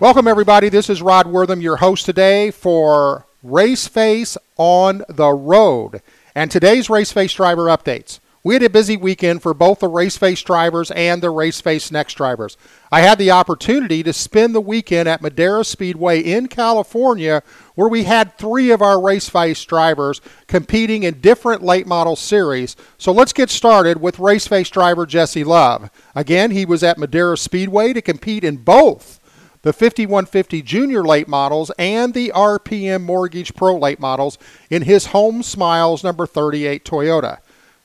Welcome, everybody. This is Rod Wortham, your host today for Race Face on the Road. And today's Race Face driver updates. We had a busy weekend for both the Race Face drivers and the Race Face Next drivers. I had the opportunity to spend the weekend at Madera Speedway in California, where we had three of our Race Face drivers competing in different late model series. So let's get started with Race Face driver Jesse Love. Again, he was at Madera Speedway to compete in both the 5150 Junior late models and the RPM Mortgage Pro late models in his home Smiles number 38 Toyota.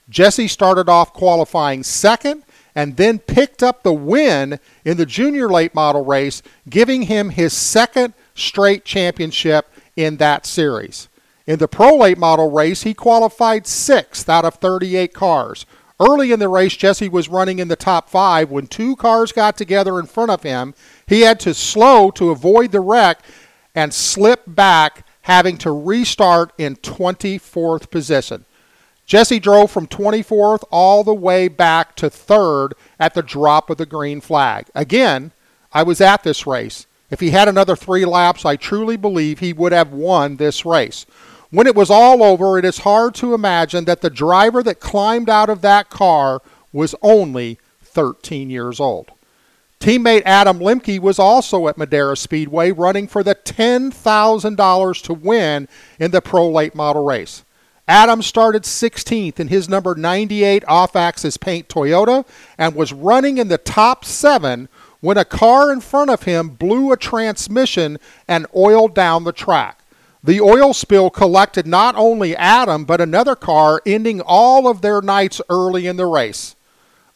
Jesse started off qualifying second and then picked up the win in the junior late model race, giving him his second straight championship in that series. In the pro late model race, he qualified sixth out of 38 cars. Early in the race, Jesse was running in the top five when two cars got together in front of him. He had to slow to avoid the wreck and slip back, having to restart in 24th position. Jesse drove from 24th all the way back to third at the drop of the green flag. Again, I was at this race. If he had another three laps, I truly believe he would have won this race. When it was all over, it is hard to imagine that the driver that climbed out of that car was only 13 years old. Teammate Adam Lemke was also at Madera Speedway running for the $10,000 to win in the Pro Late Model race. Adam started 16th in his number 98 off axis paint Toyota and was running in the top seven when a car in front of him blew a transmission and oiled down the track. The oil spill collected not only Adam but another car, ending all of their nights early in the race.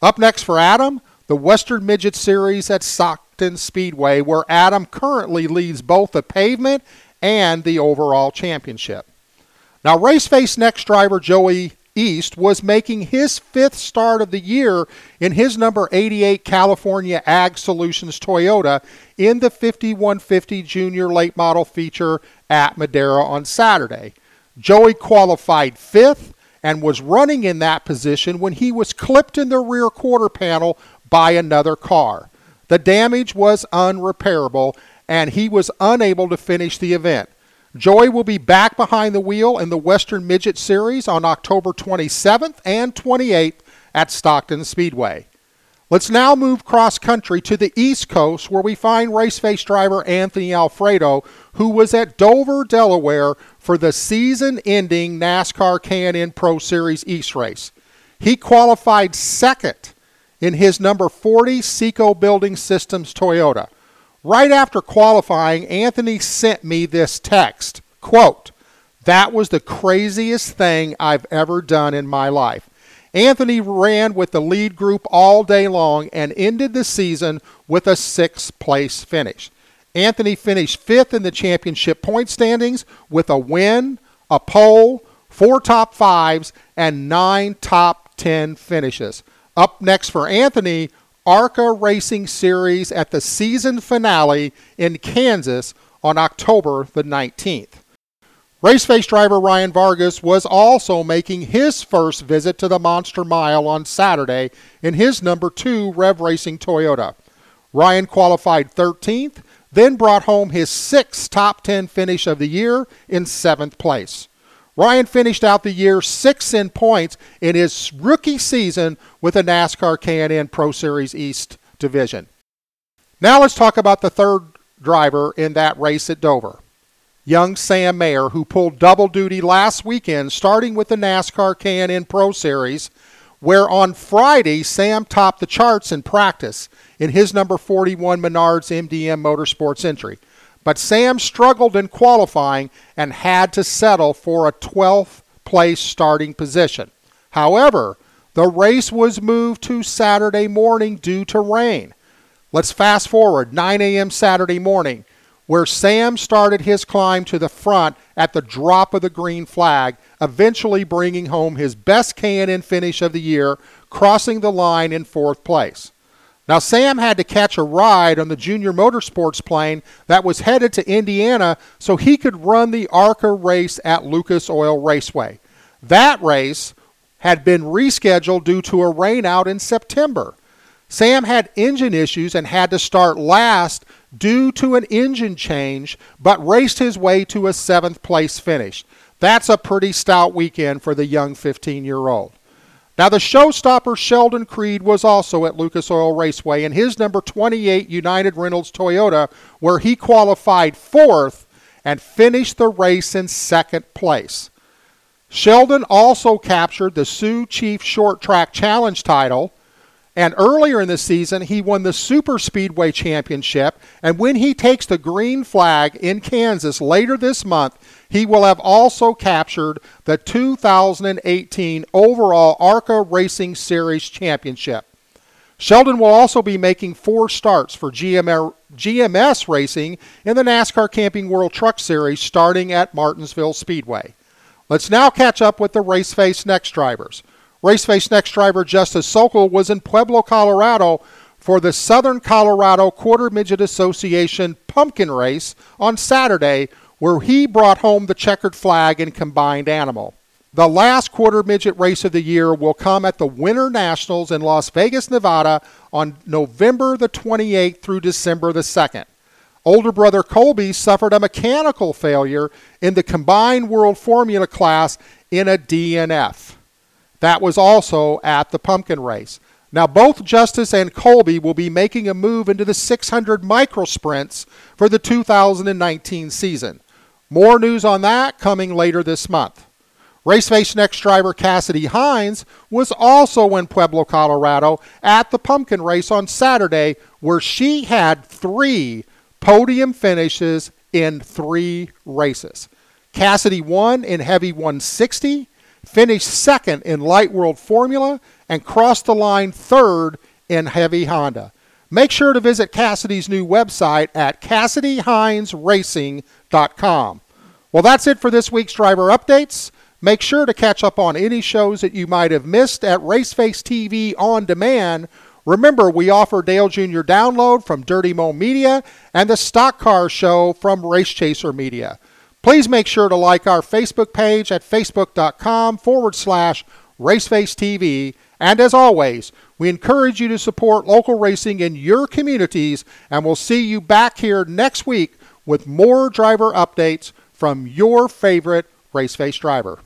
Up next for Adam, the Western Midget Series at Stockton Speedway, where Adam currently leads both the pavement and the overall championship. Now, race face next driver Joey Iest was making his fifth start of the year in his number 88 California Ag Solutions Toyota in the 5150 Junior Late Model feature at Madera on Saturday. Joey qualified fifth and was running in that position when he was clipped in the rear quarter panel by another car. The damage was unrepairable and he was unable to finish the event. Joey will be back behind the wheel in the Western Midget Series on October 27th and 28th at Stockton Speedway. Let's now move cross country to the East Coast where we find raceface driver Anthony Alfredo, who was at Dover, Delaware for the season-ending NASCAR K&N Pro Series East race. He qualified second in his number 40 Ceco Building Systems Toyota. Right after qualifying, Anthony sent me this text. Quote, that was the craziest thing I've ever done in my life. Anthony ran with the lead group all day long and ended the season with a sixth place finish. Anthony finished fifth in the championship point standings with a win, a pole, four top fives, and nine top ten finishes. Up next for Anthony ARCA Racing Series at the season finale in Kansas on October the 19th. Raceface driver Ryan Vargas was also making his first visit to the Monster Mile on Saturday in his number 2 Rev Racing Toyota. Ryan qualified 13th, then brought home his sixth top 10 finish of the year in seventh place. Ryan finished out the year sixth in points in his rookie season with the NASCAR K&N Pro Series East division. Now let's talk about the third driver in that race at Dover. Young Sam Mayer, who pulled double duty last weekend, starting with the NASCAR K&N Pro Series, where on Friday Sam topped the charts in practice in his number 41 Menards MDM Motorsports entry. But Sam struggled in qualifying and had to settle for a 12th place starting position. However, the race was moved to Saturday morning due to rain. Let's fast forward 9 a.m. Saturday morning, where Sam started his climb to the front at the drop of the green flag, eventually bringing home his best K&N finish of the year, crossing the line in fourth place. Now, Sam had to catch a ride on the junior motorsports plane that was headed to Indiana so he could run the ARCA race at Lucas Oil Raceway. That race had been rescheduled due to a rainout in September. Sam had engine issues and had to start last due to an engine change, but raced his way to a seventh place finish. That's a pretty stout weekend for the young 15 year old. Now, the showstopper Sheldon Creed was also at Lucas Oil Raceway in his number 28 United Rentals Toyota, where he qualified fourth and finished the race in second place. Sheldon also captured the Sioux Chief Short Track Challenge title. And earlier in the season, he won the Super Speedway Championship. And when he takes the green flag in Kansas later this month, he will have also captured the 2018 overall ARCA Racing Series Championship. Sheldon will also be making four starts for GMS Racing in the NASCAR Camping World Truck Series starting at Martinsville Speedway. Let's now catch up with the Raceface Next drivers. Raceface Next driver Justice Sokol was in Pueblo, Colorado for the Southern Colorado Quarter Midget Association Pumpkin Race on Saturday, where he brought home the checkered flag in combined animal. The last quarter midget race of the year will come at the Winter Nationals in Las Vegas, Nevada on November the 28th through December the 2nd. Older brother Colby suffered a mechanical failure in the combined world formula class in a DNF. That was also at the pumpkin race. Now, both Justice and Colby will be making a move into the 600 micro sprints for the 2019 season. More news on that coming later this month. Raceface Next driver Cassidy Hines was also in Pueblo, Colorado at the pumpkin race on Saturday, where she had three podium finishes in three races. Cassidy won in Heavy 160, finished second in Light World Formula, and crossed the line third in Heavy Honda. Make sure to visit Cassidy's new website at CassidyHinesRacing.com. Well, that's it for this week's driver updates. Make sure to catch up on any shows that you might have missed at Raceface TV on demand Remember, we offer Dale Jr. Download from Dirty Mo Media and the Stock Car Show from Race Chaser Media. Please make sure to like our Facebook page at facebook.com forward slash Raceface TV. And as always, we encourage you to support local racing in your communities, and we'll see you back here next week with more driver updates from your favorite race face driver.